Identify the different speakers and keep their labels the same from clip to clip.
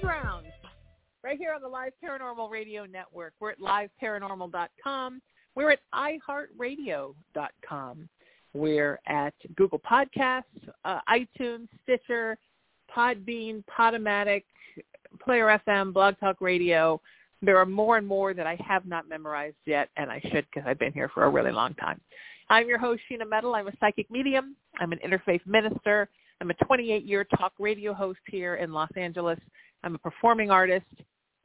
Speaker 1: Playground right here on the Live Paranormal Radio Network. We're at liveparanormal.com. We're at iHeartRadio.com. We're at Google Podcasts, uh, iTunes, Stitcher, Podbean, Podomatic, Player FM, Blog Talk Radio. There are more and more that I have not memorized yet, and I should because I've been here for a really long time. I'm your host, Sheena Metal. I'm a psychic medium. I'm an interfaith minister. I'm a 28-year talk radio host here in Los Angeles. I'm a performing artist.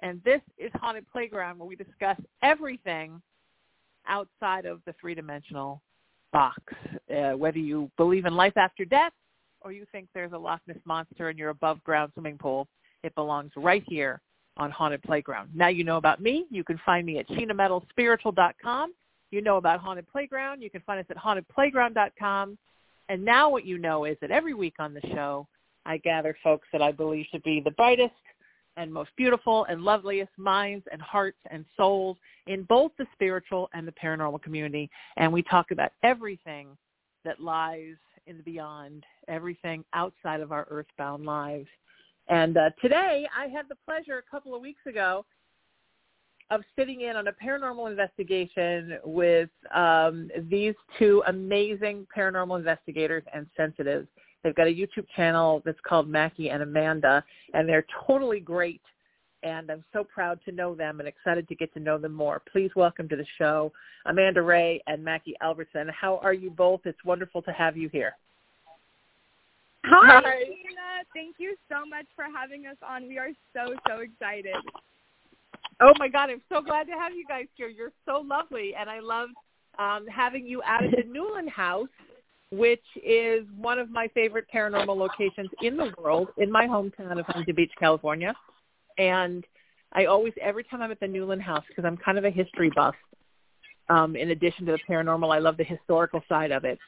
Speaker 1: And this is Haunted Playground where we discuss everything outside of the three-dimensional box. Uh, whether you believe in life after death or you think there's a Loch Ness monster in your above-ground swimming pool, it belongs right here on Haunted Playground. Now you know about me. You can find me at SheenaMetalSpiritual.com. You know about Haunted Playground. You can find us at HauntedPlayground.com. And now what you know is that every week on the show, I gather folks that I believe to be the brightest and most beautiful and loveliest minds and hearts and souls in both the spiritual and the paranormal community. And we talk about everything that lies in the beyond, everything outside of our earthbound lives. And uh, today I had the pleasure a couple of weeks ago of sitting in on a paranormal investigation with um, these two amazing paranormal investigators and sensitives. They've got a YouTube channel that's called Mackie and Amanda, and they're totally great. And I'm so proud to know them and excited to get to know them more. Please welcome to the show Amanda Raye and Mackie Albertson. How are you both? It's wonderful to have you here.
Speaker 2: Hi, Hi. Thank you so much for having us on. We are so, so excited.
Speaker 1: Oh my God, I'm so glad to have you guys here. You're so lovely, and I love um, having you out at the Newland House, which is one of my favorite paranormal locations in the world, in my hometown of Huntington Beach, California. And I always, every time I'm at the Newland House, because I'm kind of a history buff, um, in addition to the paranormal, I love the historical side of it.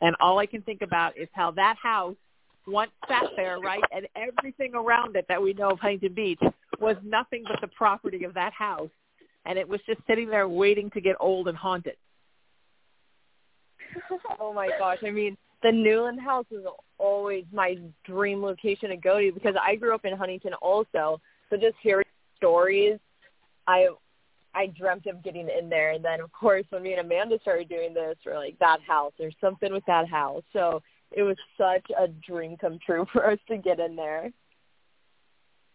Speaker 1: And all I can think about is how that house once sat there, right, and everything around it that we know of Huntington Beach was nothing but the property of that house, and it was just sitting there waiting to get old and haunted.
Speaker 3: oh my gosh! I mean, the Newland House is always my dream location to go to because I grew up in Huntington also. So just hearing stories, I I dreamt of getting in there. And then of course when me and Amanda started doing this, we're like, that house, there's something with that house. So it was such a dream come true for us to get in there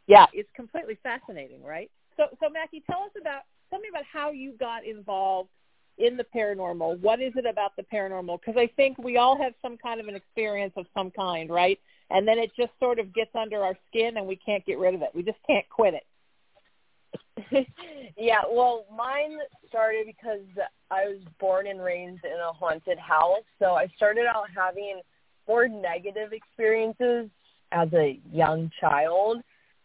Speaker 1: yeah, it's completely fascinating, right? So, so Mackie, tell us about tell me about how you got involved in the paranormal. What is it about the paranormal? Because I think we all have some kind of an experience of some kind, right? And then it just sort of gets under our skin, and we can't get rid of it. We just can't quit
Speaker 3: it. yeah, well, mine started because I was born and raised in a haunted house. So I started out having more negative experiences as a young child.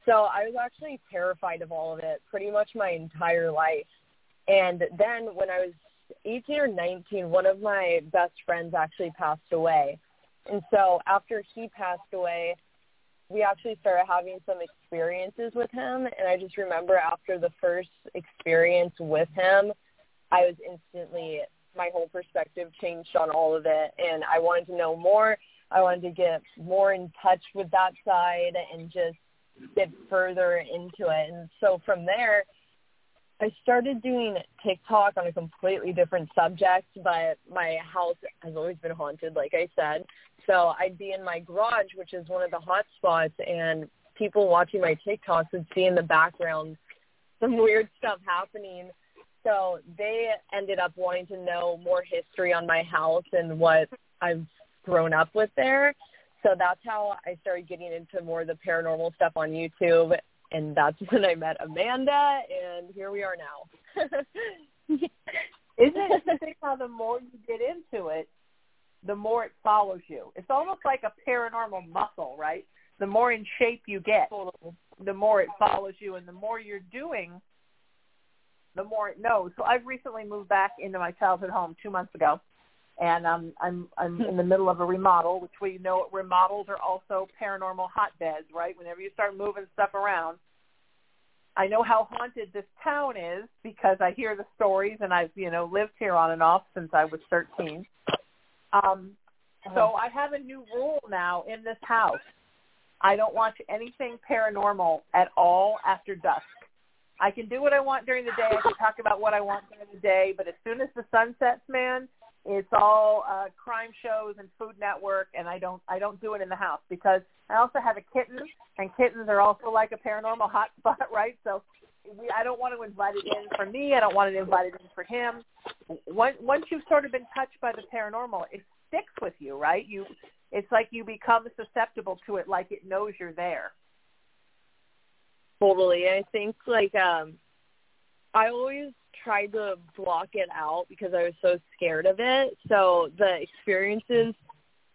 Speaker 3: So I was actually terrified of all of it pretty much my entire life. And then when I was 18 or 19, one of my best friends actually passed away. And so after he passed away, we actually started having some experiences with him. And I just remember after the first experience with him, I was instantly, my whole perspective changed on all of it. And I wanted to know more. I wanted to get more in touch with that side and just get further into it. And so from there, I started doing TikTok on a completely different subject, but my house has always been haunted, like I said. So I'd be in my garage, which is one of the hot spots, and people watching my TikToks would see in the background some weird stuff happening. So they ended up wanting to know more history on my house and what I've grown up with there. So that's how I started getting into more of the paranormal stuff on YouTube. And that's when I met Amanda, and here we are now.
Speaker 1: Isn't it interesting how the more you get into it, the more it follows you. It's almost like a paranormal muscle, right? The more in shape you get, the more it follows you, and the more you're doing, the more it knows. So I've recently moved back into my childhood home two months ago, and um, I'm I'm in the middle of a remodel, which we know remodels are also paranormal hotbeds, right? Whenever you start moving stuff around, I know how haunted this town is because I hear the stories, and I've you know lived here on and off since I was 13. Um, so I have a new rule now in this house. I don't watch anything paranormal at all after dusk. I can do what I want during the day. I can talk about what I want during the day, but as soon as the sun sets, man, it's all uh, crime shows and Food Network, and I don't I don't do it in the house because I also have a kitten, and kittens are also like a paranormal hotspot, right? So we, I don't want to invite it in for me. I don't want to invite it in for him. Once once you've sort of been touched by the paranormal, it sticks with you, right? You it's like you become susceptible to it, like it knows you're there.
Speaker 3: Totally. I think like um I always tried to block it out because I was so scared of it. So the experiences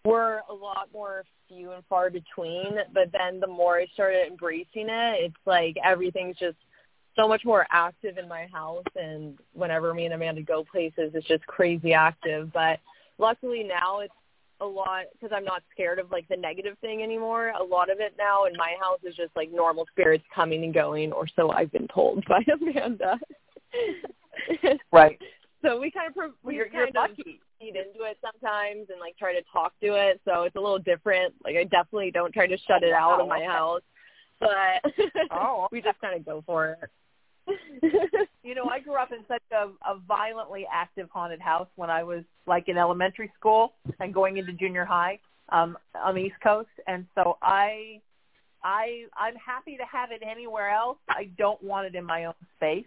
Speaker 3: were a lot more few and far between. But then the more I started embracing it, it's like everything's just so much more active in my house. And whenever me and Amanda go places, it's just crazy active. But luckily now it's a lot because I'm not scared of like the negative thing anymore. A lot of it now in my house is just like normal spirits coming and going, or so I've been told by Amanda.
Speaker 1: right.
Speaker 3: So we kind of we
Speaker 1: you're,
Speaker 3: kind
Speaker 1: you're
Speaker 3: of
Speaker 1: lucky.
Speaker 3: feed into it sometimes and like try to talk to it. So it's a little different. Like I definitely don't try to shut
Speaker 1: oh,
Speaker 3: it
Speaker 1: wow.
Speaker 3: out of my house, but
Speaker 1: oh,
Speaker 3: we just kind of go for it.
Speaker 1: You know, I grew up in such a, a violently active haunted house when I was like in elementary school and going into junior high um, on the East Coast, and so I, I, I'm happy to have it anywhere else. I don't want it in my own space.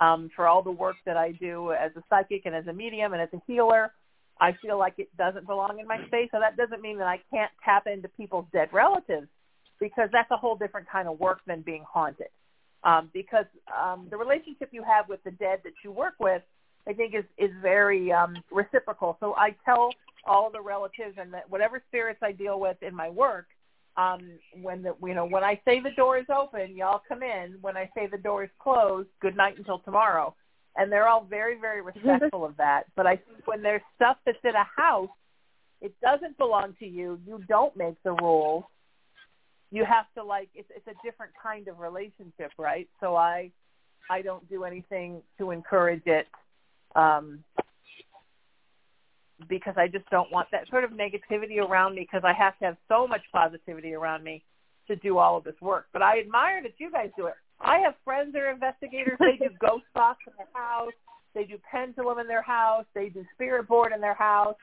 Speaker 1: Um, for all the work that I do as a psychic and as a medium and as a healer, I feel like it doesn't belong in my space. So that doesn't mean that I can't tap into people's dead relatives because that's a whole different kind of work than being haunted um, because um, the relationship you have with the dead that you work with, I think, is is very um, reciprocal. So I tell all the relatives and that whatever spirits I deal with in my work, um, when the you know when I say the door is open, y'all come in. When I say the door is closed, good night until tomorrow. And they're all very very respectful of that. But I think when there's stuff that's in a house, it doesn't belong to you. You don't make the rules you have to like it's it's a different kind of relationship, right? So I I don't do anything to encourage it um because I just don't want that sort of negativity around me because I have to have so much positivity around me to do all of this work. But I admire that you guys do it. I have friends that are investigators. They do ghost box in their house. They do pendulum in their house. They do spirit board in their house.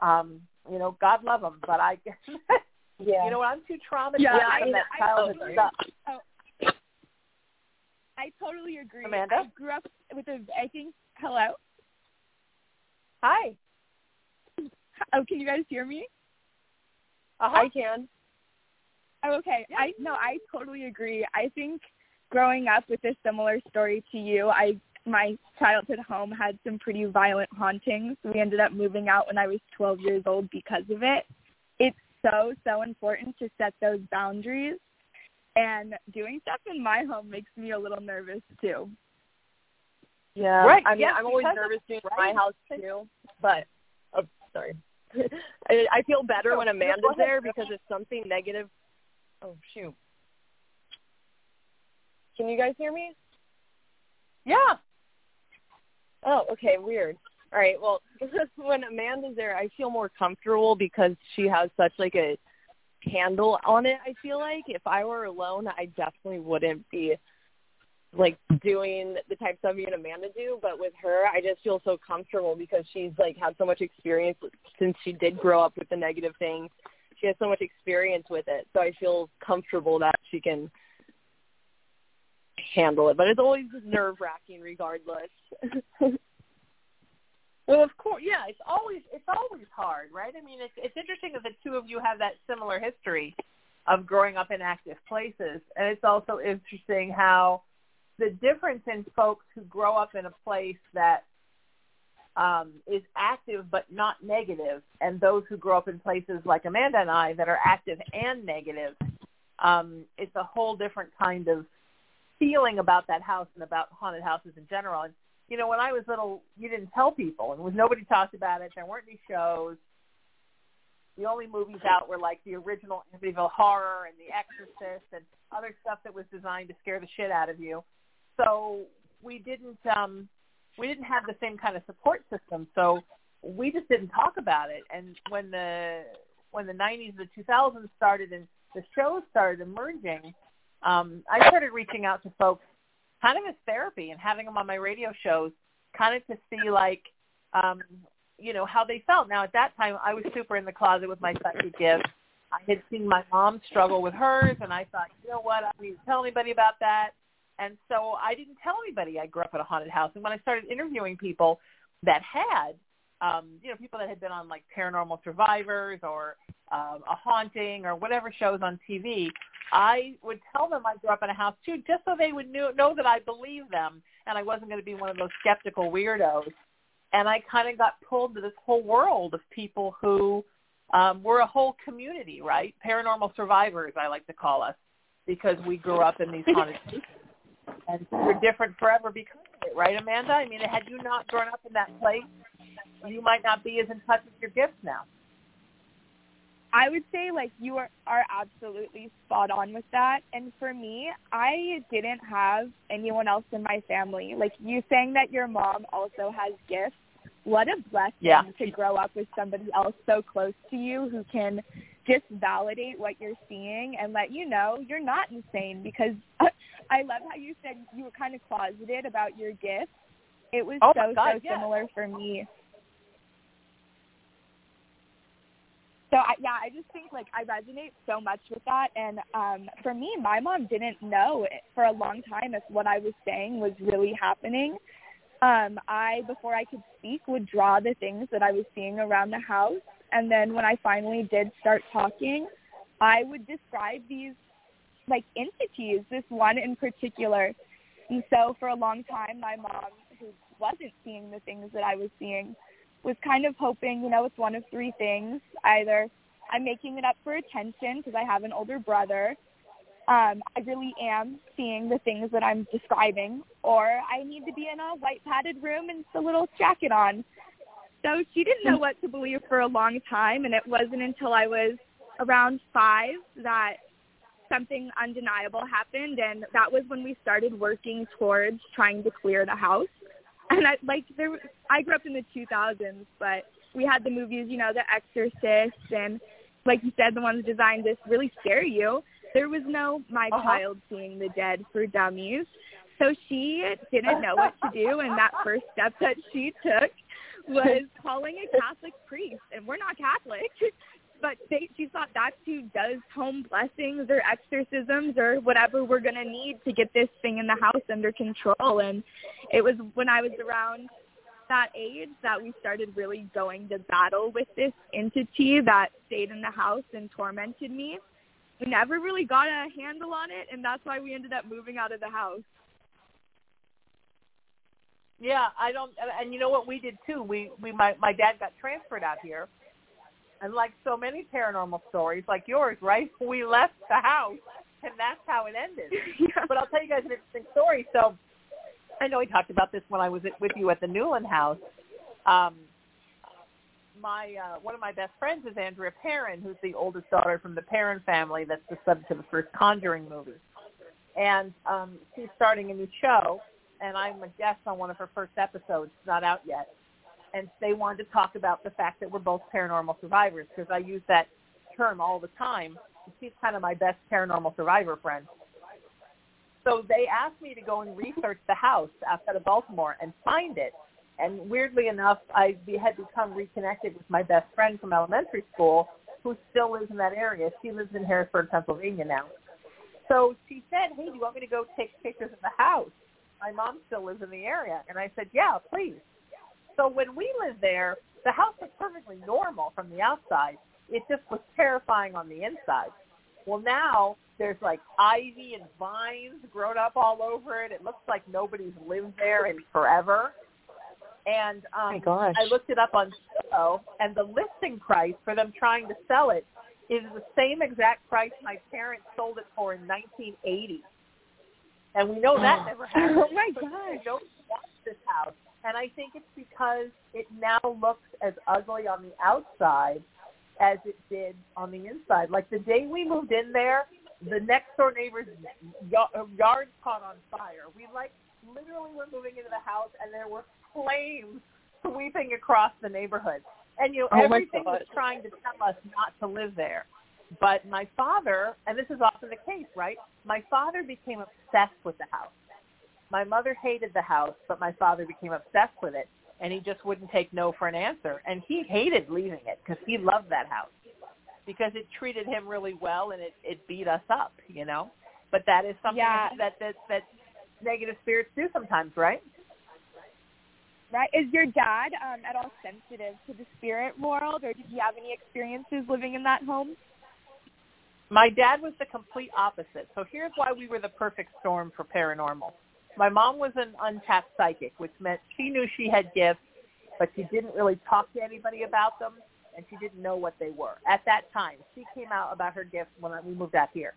Speaker 1: Um, you know, God love them. But I guess
Speaker 3: Yeah.
Speaker 1: You know what? I'm too traumatized
Speaker 2: Yeah,
Speaker 1: from
Speaker 2: I-
Speaker 1: that childhood
Speaker 2: totally-
Speaker 1: stuff.
Speaker 2: Oh. I totally agree.
Speaker 1: Amanda?
Speaker 2: I grew up with a. I think. Hello.
Speaker 1: Hi.
Speaker 2: Oh, can you guys hear me?
Speaker 1: Uh-huh.
Speaker 3: I can.
Speaker 2: Oh, okay. I no, I totally agree. I think growing up with a similar story to you, I my childhood home had some pretty violent hauntings. We ended up moving out when I was 12 years old because of it. It's so so important to set those boundaries, and doing stuff in my home makes me a little nervous too.
Speaker 3: Yeah.
Speaker 1: Right,
Speaker 3: I mean,
Speaker 1: yes,
Speaker 3: I'm always nervous
Speaker 1: of-
Speaker 3: doing
Speaker 1: right.
Speaker 3: in my house too, but oh, sorry. I, I feel better
Speaker 1: No,
Speaker 3: when Amanda's
Speaker 1: go ahead,
Speaker 3: there because if something negative. Oh shoot. Can you guys hear me?
Speaker 1: Yeah.
Speaker 3: Oh, okay, weird. All right, well, when Amanda's there, I feel more comfortable because she has such like a handle on it. I feel like if I were alone, I definitely wouldn't be like doing the type of me and Amanda do. But with her, I just feel so comfortable because she's like had so much experience since she did grow up with the negative things. She has so much experience with it, so I feel comfortable that she can handle it. But it's always nerve wracking, regardless.
Speaker 1: Well, of course, yeah. It's always it's always hard, right? I mean, it's it's interesting that the two of you have that similar history of growing up in active places, and it's also interesting how the difference in folks who grow up in a place that um, is active but not negative, and those who grow up in places like Amanda and I that are active and negative, um, it's a whole different kind of feeling about that house and about haunted houses in general. And you know, when I was little, you didn't tell people, and was nobody talked about it. There weren't any shows. The only movies out were like the original Amityville Horror and The Exorcist and other stuff that was designed to scare the shit out of you. So we didn't um, we didn't have the same kind of support system. So we just didn't talk about it. And when the when the 90s, the 2000s started, and the shows started emerging, um, I started reaching out to folks kind of as therapy and having them on my radio shows kind of to see like um you know how they felt. Now at that time i was super in the closet with my psychic gift i had seen my mom struggle with hers and i thought you know what? I don't need to tell anybody about that. And so i didn't tell anybody i grew up in a haunted house. And when i started interviewing people that had um you know people that had been on like paranormal survivors or um a haunting or whatever shows on tv I would tell them I grew up in a house too, just so they would know, know that I believe them and I wasn't going to be one of those skeptical weirdos. And I kind of got pulled to this whole world of people who um, were a whole community, right? Paranormal survivors, I like to call us, because we grew up in these haunted places. And we're different forever because of it, right, Amanda? I mean, had you not grown up in that place, you might not be as in touch with your gifts now.
Speaker 2: I would say like you are are absolutely spot on with that. And for me, I didn't have anyone else in my family. Like you saying that your mom also has gifts. What a blessing
Speaker 1: yeah.
Speaker 2: to grow up with somebody else so close to you who can just validate what you're seeing and let you know you're not insane because I love how you said you were kind of closeted about your gifts. It was
Speaker 1: oh
Speaker 2: so
Speaker 1: God,
Speaker 2: so
Speaker 1: yes.
Speaker 2: similar for me. So I, yeah, I just think like I resonate so much with that. And um, for me, my mom didn't know for a long time if what I was saying was really happening. Um, I, before I could speak, would draw the things that I was seeing around the house. And then when I finally did start talking, I would describe these like entities, this one in particular. And so for a long time, my mom, who wasn't seeing the things that I was seeing, was kind of hoping, you know, it's one of three things. Either I'm making it up for attention because I have an older brother. Um, I really am seeing the things that I'm describing, or I need to be in a white padded room and a little jacket on. So she didn't know what to believe for a long time, and it wasn't until I was around five that something undeniable happened, and that was when we started working towards trying to clear the house and I like there. I grew up in the 2000s, but we had the movies, you know, The Exorcist, and like you said, the ones designed to really scare you. There was no my
Speaker 1: uh-huh.
Speaker 2: child seeing the dead for dummies, so she didn't know what to do, and that first step that she took was calling a Catholic priest, and we're not Catholic. But they, she thought that's who does home blessings or exorcisms or whatever we're going to need to get this thing in the house under control. And it was when I was around that age that we started really going to battle with this entity that stayed in the house and tormented me. We never really got a handle on it, and that's why we ended up moving out of the house.
Speaker 1: Yeah, I don't, and you know what we did too. We we my my dad got transferred out here, and like so many paranormal stories, like yours, right? We left the house, and that's how it ended.
Speaker 2: yeah.
Speaker 1: But I'll tell you guys an interesting story. So I know we talked about this when I was with you at the Newland house. Um, my uh, one of my best friends is Andrea Perron, who's the oldest daughter from the Perron family. That's the subject of the first Conjuring movie, and um, she's starting a new show, and I'm a guest on one of her first episodes. It's not out yet and they wanted to talk about the fact that we're both paranormal survivors because I use that term all the time. She's kind of my best paranormal survivor friend. So they asked me to go and research the house outside of Baltimore and find it. And weirdly enough, I had become reconnected with my best friend from elementary school who still lives in that area. She lives in Harrisburg, Pennsylvania now. So she said, hey, do you want me to go take pictures of the house? My mom still lives in the area. And I said, yeah, please. So when we lived there, the house was perfectly normal from the outside. It just was terrifying on the inside. Well, now there's like ivy and vines grown up all over it. It looks like nobody's lived there in forever. And um,
Speaker 3: my gosh.
Speaker 1: I looked it up on Zillow, and the listing price for them trying to sell it is the same exact price my parents sold it for in 1980. And we know that never happened.
Speaker 2: Oh my gosh.
Speaker 1: They don't want this house. And I think it's because it now looks as ugly on the outside as it did on the inside. Like the day we moved in there, the next door neighbor's yard caught on fire. We like literally were moving into the house and there were flames sweeping across the neighborhood. And you know,
Speaker 3: Oh,
Speaker 1: everything was trying to tell us not to live there. But my father, and this is often the case, right? My father became obsessed with the house. My mother hated the house, but my father became obsessed with it, and he just wouldn't take no for an answer. And he hated leaving it because he loved that house because it treated him really well and it it beat us up, you know. But that is something
Speaker 2: Yeah.
Speaker 1: that that that negative spirits do sometimes, right?
Speaker 2: Right? Is your dad um, at all sensitive to the spirit world, or did he have any experiences living in that home?
Speaker 1: My dad was the complete opposite. So here's why we were the perfect storm for paranormal. My mom was an untapped psychic, which meant she knew she had gifts, but she didn't really talk to anybody about them, and she didn't know what they were at that time. She came out about her gifts when we moved out here.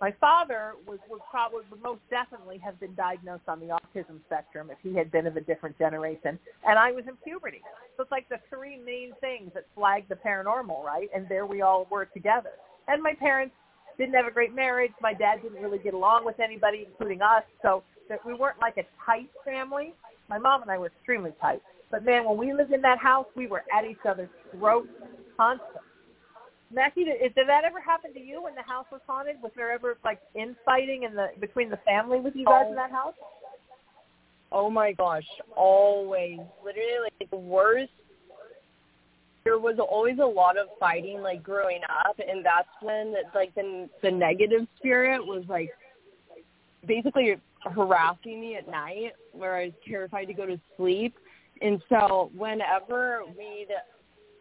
Speaker 1: My father was would probably would most definitely have been diagnosed on the autism spectrum if he had been of a different generation, and I was in puberty. So it's like the three main things that flagged the paranormal, right? And there we all were together. And my parents didn't have a great marriage. My dad didn't really get along with anybody, including us. So that we weren't like a tight family. My mom and I were extremely tight. But man, when we lived in that house, we were at each other's throats constantly. Mackie, did, did that ever happen to you when the house was haunted? Was there ever like infighting in the between the family with you guys
Speaker 3: Oh.
Speaker 1: in that house?
Speaker 3: Oh, oh my gosh, always. Literally like the worst. There was always a lot of fighting like growing up and that's when like the the negative spirit was like basically harassing me at night where I was terrified to go to sleep. And so whenever we'd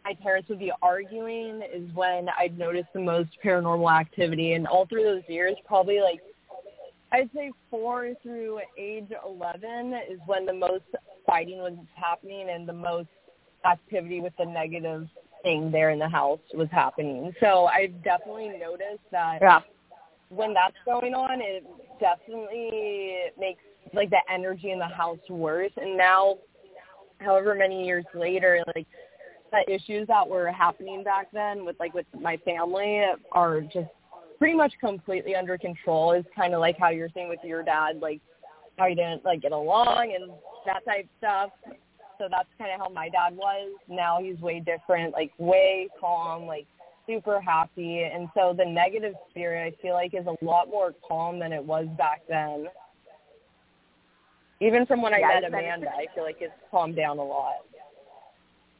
Speaker 3: my parents would be arguing is when I'd notice the most paranormal activity and all through those years probably like I'd say four through age 11 is when the most fighting was happening and the most activity with the negative thing there in the house was happening. So I've definitely noticed that
Speaker 1: Yeah.
Speaker 3: When that's going on, it definitely makes like the energy in the house worse. And now, however many years later, like the issues that were happening back then with like with my family are just pretty much completely under control. Is kind of like how you're saying with your dad, like how you didn't like get along and that type stuff. So that's kind of how my dad was. Now he's way different, like way calm, like super happy. And so the negative spirit, I feel like, is a lot more calm than it was back then. Even from when I
Speaker 1: Yeah,
Speaker 3: met Amanda, I feel like it's calmed down a lot.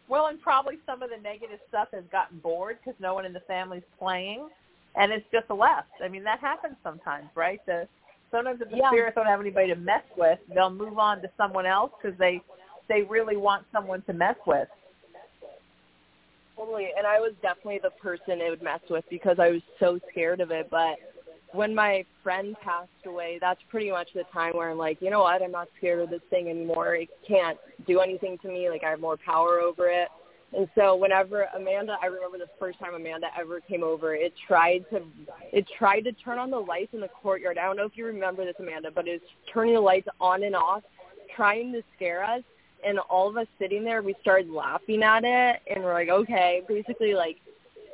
Speaker 1: Well, and probably some of the negative stuff has gotten bored because no one in the family's playing, and it's just left. I mean, that happens sometimes, right? The sometimes if the
Speaker 3: Yeah.
Speaker 1: spirits don't have anybody to mess with, they'll move on to someone else because they they really want someone to mess with.
Speaker 3: Totally. And I was definitely the person it would mess with because I was so scared of it. But when my friend passed away, that's pretty much the time where I'm like, you know what, I'm not scared of this thing anymore. It can't do anything to me. Like I have more power over it. And so whenever Amanda, I remember the first time Amanda ever came over, it tried to, it tried to turn on the lights in the courtyard. I don't know if you remember this, Amanda, but it's turning the lights on and off, trying to scare us. And all of us sitting there, we started laughing at it, and we're like, okay, basically like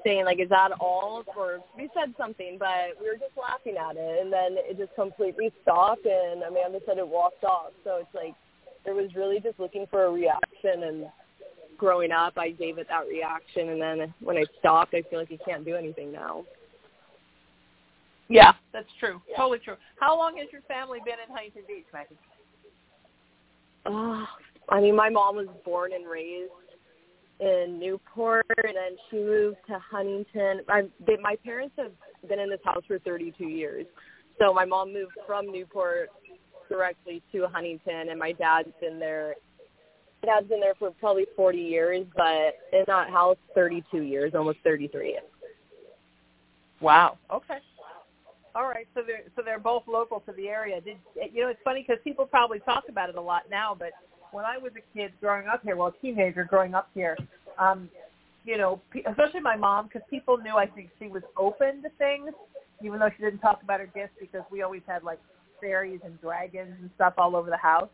Speaker 3: saying like, is that all? Or we said something, but we were just laughing at it, and then it just completely stopped, and Amanda said it walked off. So it's like it was really just looking for a reaction, and growing up, I gave it that reaction, and then when I stopped, I feel like I can't do anything now.
Speaker 1: Yeah, that's true.
Speaker 3: Yeah.
Speaker 1: Totally true. How long has your family been in Huntington Beach, Mackie?
Speaker 3: Oh, I mean, my mom was born and raised in Newport, and then she moved to Huntington. I, they, my parents have been in this house for 32 years. So my mom moved from Newport directly to Huntington, and my dad's been there. My dad's been there for probably 40 years, but in that house, 32 years, almost 33.
Speaker 1: Wow. Okay. All right. So they're so they're both local to the area. Did you know? It's funny because people probably talk about it a lot now, but when I was a kid growing up here, well, a teenager growing up here, um, you know, especially my mom, because people knew I think she was open to things, even though she didn't talk about her gifts because we always had like fairies and dragons and stuff all over the house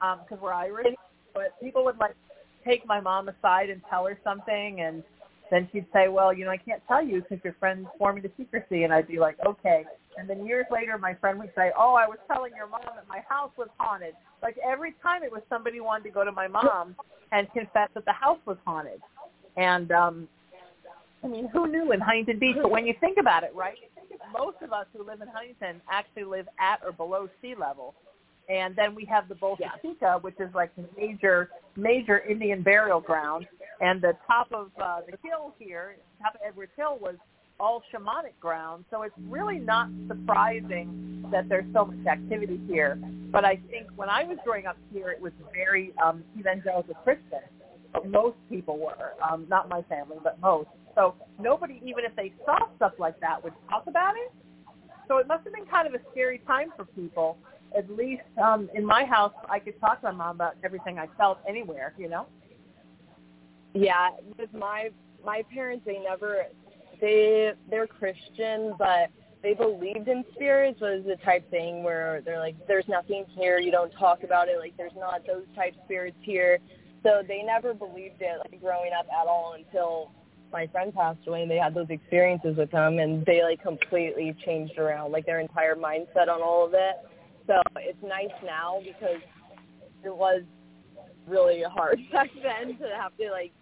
Speaker 1: because um, we're Irish. But people would like take my mom aside and tell her something, and then she'd say, "Well, you know, I can't tell you because your friend's forming to secrecy," and I'd be like, "Okay." And then years later, my friend would say, "Oh, I was telling your mom that my house was haunted." Like every time it was somebody wanted to go to my mom and confess that the house was haunted. And um I mean, who knew in Huntington Beach? But when you think about it, right? Most of us who live in Huntington actually live at or below sea level. And then we have the Bolsa Chica, which is like a major, major Indian burial ground. And the top of uh, the hill here, top of Edwards Hill, was all shamanic ground. So it's really not surprising that there's so much activity here. But I think when I was growing up here, it was very um, evangelical Christian. Most people were, um, not my family, but most. So nobody, even if they saw stuff like that, would talk about it. So it must have been kind of a scary time for people. At least um, in my house, I could talk to my mom about everything I felt anywhere, you know.
Speaker 3: Yeah, with my my parents, they never they they're Christian, but they believed in spirits was the type thing where they're like, there's nothing here, you don't talk about it, like there's not those type spirits here. So they never believed it like growing up at all until my friend passed away and they had those experiences with him and they like completely changed around like their entire mindset on all of it. So it's nice now because it was really hard back then to have to like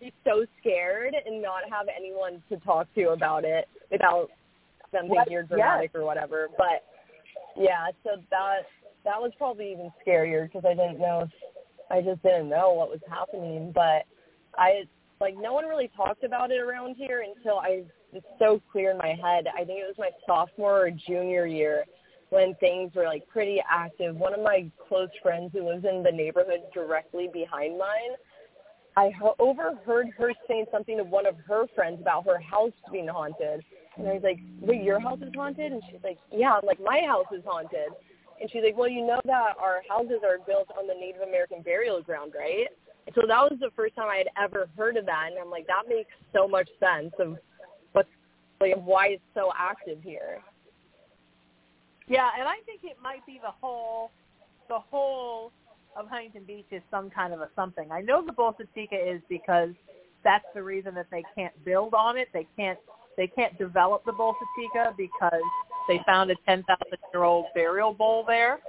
Speaker 3: be so scared and not have anyone to talk to about it without them thinking you're dramatic yes. or whatever. But yeah, so that that was probably even scarier because I didn't know I just didn't know what was happening. But I like no one really talked about it around here until I it's so clear in my head. I think it was my sophomore or junior year when things were like pretty active. One of my close friends who lives in the neighborhood directly behind mine I overheard her saying something to one of her friends about her house being haunted. And I was like, wait, your house is haunted? And she's like, yeah. I'm like, my house is haunted. And she's like, well, you know that our houses are built on the Native American burial ground, right? And so that was the first time I had ever heard of that. And I'm like, that makes so much sense of what's, like, why it's so active here.
Speaker 1: Yeah, and I think it might be the whole, the whole of Huntington Beach is some kind of a something. I know the Bolsa Chica is because that's the reason that they can't build on it. They can't they can't develop the Bolsa Chica because they found a 10,000 year old burial bowl there.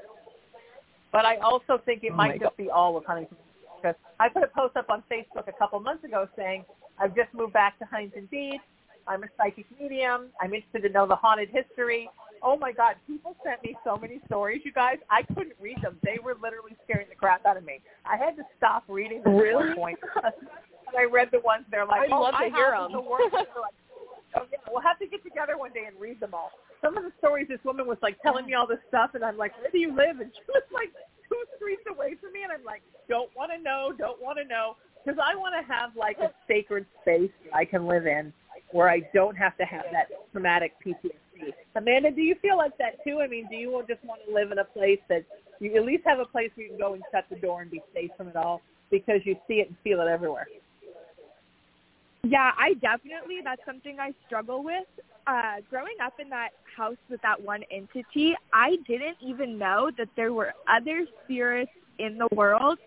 Speaker 1: But I also think it
Speaker 3: oh
Speaker 1: might just God. be all of Huntington Beach. I put a post up on Facebook a couple months ago saying I've just moved back to Huntington Beach. I'm a psychic medium. I'm interested to know the haunted history oh my God, people sent me so many stories, you guys. I couldn't read them. They were literally scaring the crap out of me. I had to stop reading them
Speaker 3: really?
Speaker 1: at one point. and I read the ones they're like,
Speaker 3: I'd
Speaker 1: oh,
Speaker 3: love
Speaker 1: my
Speaker 3: to hear
Speaker 1: them.
Speaker 3: The
Speaker 1: worst. like, oh, yeah, we'll have to get together one day and read them all. Some of the stories, this woman was like telling me all this stuff, and I'm like, where do you live? And she was like two streets away from me, and I'm like, don't want to know, don't want to know, because I want to have like a sacred space I can live in where I don't have to have that traumatic PTSD Amanda, do you feel like that too? I mean, do you just want to live in a place that you at least have a place where you can go and shut the door and be safe from it all because you see it and feel it everywhere?
Speaker 2: Yeah, I definitely, that's something I struggle with. Uh, growing up in that house with that one entity, I didn't even know that there were other spirits in the world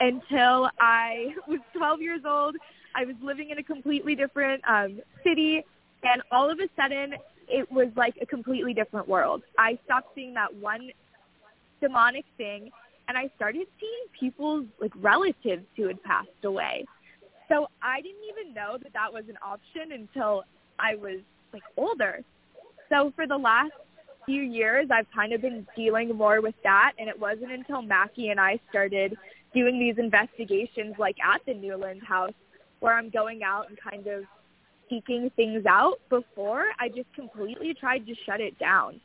Speaker 2: until I was 12 years old. I was living in a completely different um, city, and all of a sudden, it was like a completely different world. I stopped seeing that one demonic thing and I started seeing people's like relatives who had passed away. So I didn't even know that that was an option until I was like older. So for the last few years, I've kind of been dealing more with that, and it wasn't until Mackie and I started doing these investigations, like at the Newland house, where I'm going out and kind of seeking things out before, I just completely tried to shut it down.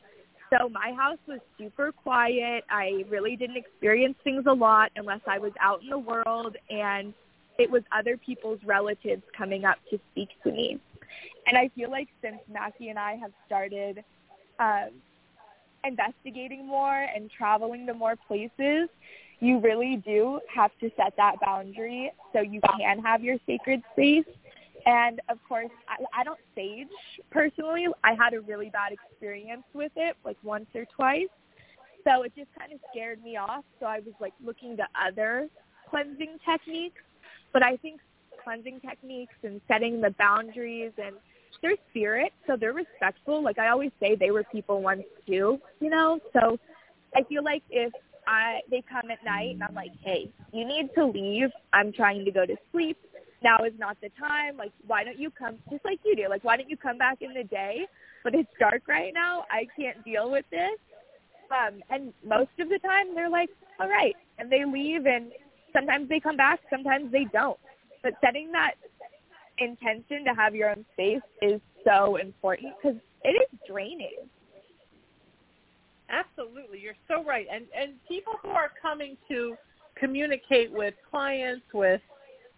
Speaker 2: So my house was super quiet. I really didn't experience things a lot unless I was out in the world and it was other people's relatives coming up to speak to me. And I feel like since Mackie and I have started um, investigating more and traveling to more places, you really do have to set that boundary so you can have your sacred space. And of course, I, I don't sage personally. I had a really bad experience with it, like once or twice. So it just kind of scared me off. So I was like looking to other cleansing techniques. But I think cleansing techniques and setting the boundaries and their spirit, so they're respectful. Like I always say, they were people once too, you know. So I feel like if I they come at night and I'm like, hey, you need to leave. I'm trying to go to sleep. Now is not the time. Like, why don't you come? Just like you do. Like, why don't you come back in the day? But it's dark right now. I can't deal with this. Um, and most of the time they're like, all right, and they leave. And sometimes they come back. Sometimes they don't. But setting that intention to have your own space is so important because it is draining.
Speaker 1: Absolutely, you're so right. And and people who are coming to communicate with clients, with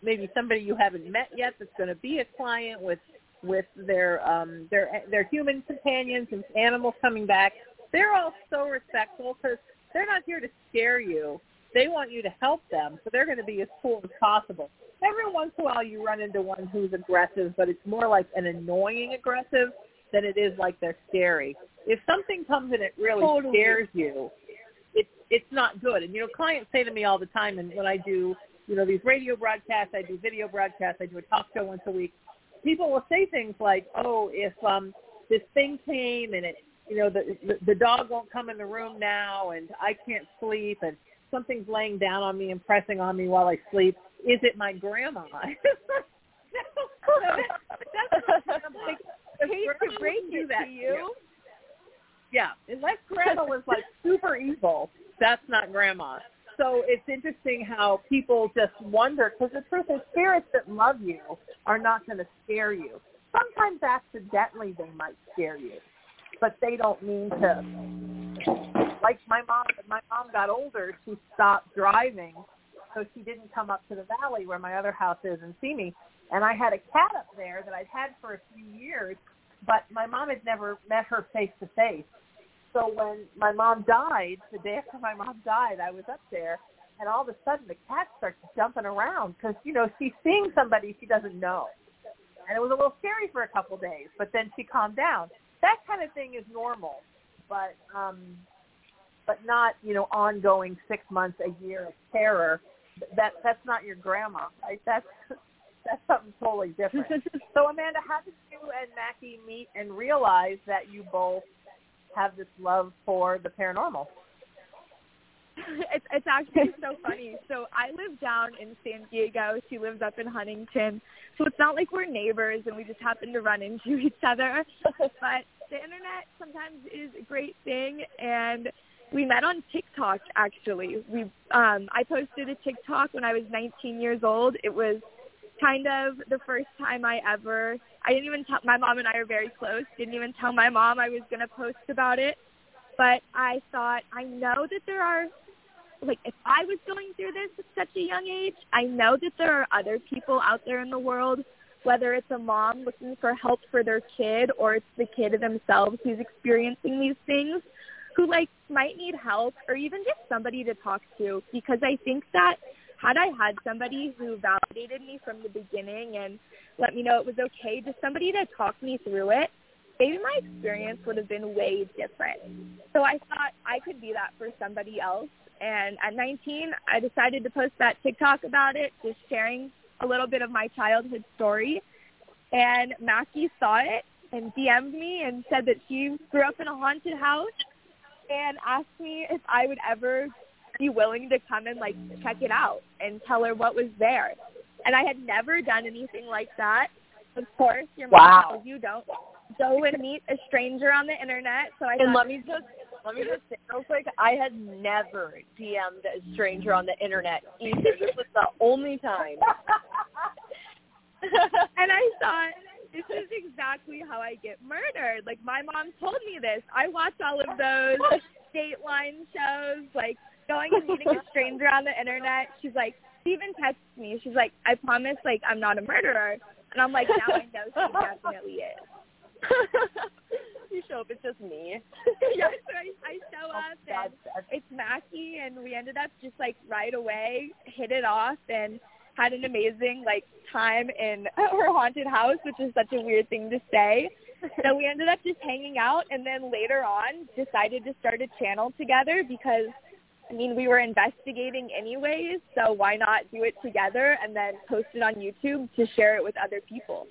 Speaker 1: maybe somebody you haven't met yet that's going to be a client, with with their um their their human companions and animals coming back, they're all so respectful because they're not here to scare you. They want you to help them, so they're going to be as cool as possible. Every once in a while, you run into one who's aggressive, but it's more like an annoying aggressive than it is like they're scary if something comes and it really totally. scares you, it's it's not good. And you know, clients say to me all the time, and when I do, you know, these radio broadcasts, I do video broadcasts, I do a talk show once a week. People will say things like, "Oh, if um this thing came and it, you know, the the, the dog won't come in the room now, and I can't sleep, and something's laying down on me and pressing on me while I sleep. Is it my grandma?"
Speaker 2: that's, that's, like, hate to break it to you.
Speaker 1: Yeah, unless grandma was like super evil, that's not grandma. So it's interesting how people just wonder because the truth is spirits that love you are not going to scare you. Sometimes accidentally they might scare you, but they don't mean to. Like my mom, my mom got older, she stopped driving, so she didn't come up to the valley where my other house is and see me. And I had a cat up there that I'd had for a few years, but my mom had never met her face to face so when my mom died, the day after my mom died, I was up there, and all of a sudden the cat starts jumping around because you know she's seeing somebody she doesn't know, and it was a little scary for a couple days. But then she calmed down. That kind of thing is normal, but um, but not you know ongoing six months a year of terror. That that's not your grandma. Right? That's that's something totally different. so Amanda, how did you and Mackie meet and realize that you both have this love for the paranormal.
Speaker 2: it's it's actually so funny. So I live down in San Diego. She lives up in Huntington. So it's not like we're neighbors and we just happen to run into each other. but the internet sometimes is a great thing and we met on TikTok actually. We um I posted a TikTok when I was 19 years old. It was kind of the first time I ever I didn't even tell my mom and I are very close. Didn't even tell my mom I was going to post about it. But I thought I know that there are like if I was going through this at such a young age, I know that there are other people out there in the world, whether it's a mom looking for help for their kid or it's the kid themselves who's experiencing these things who like might need help or even just somebody to talk to because I think that had I had somebody who validated me from the beginning and let me know it was okay, just somebody to talk me through it, maybe my experience would have been way different. So I thought I could be that for somebody else. And at 19, I decided to post that TikTok about it, just sharing a little bit of my childhood story. And Mackie saw it and DM'd me and said that she grew up in a haunted house and asked me if I would ever be willing to come and like check it out and tell her what was there. And I had never done anything like that. Of course, your mom wow. tells you don't go and meet a stranger on the internet. So I
Speaker 3: and
Speaker 2: thought,
Speaker 3: let me just let me just say real quick, I had never DM'd a stranger on the internet either. This was the only time.
Speaker 2: and I thought, this is exactly how I get murdered. Like my mom told me this. I watch all of those Dateline shows, like going and meeting a stranger on the internet. She's like, she even texts me. She's like, I promise, like, I'm not a murderer. And I'm like, now I know she definitely is.
Speaker 3: you show up, it's just me.
Speaker 2: yeah, so I, I show oh, up and it's Mackie, and we ended up just like right away hit it off and had an amazing like time in her haunted house, which is such a weird thing to say. so we ended up just hanging out, and then later on decided to start a channel together because I mean, we were investigating anyways, so why not do it together and then post it on YouTube to share it with other people?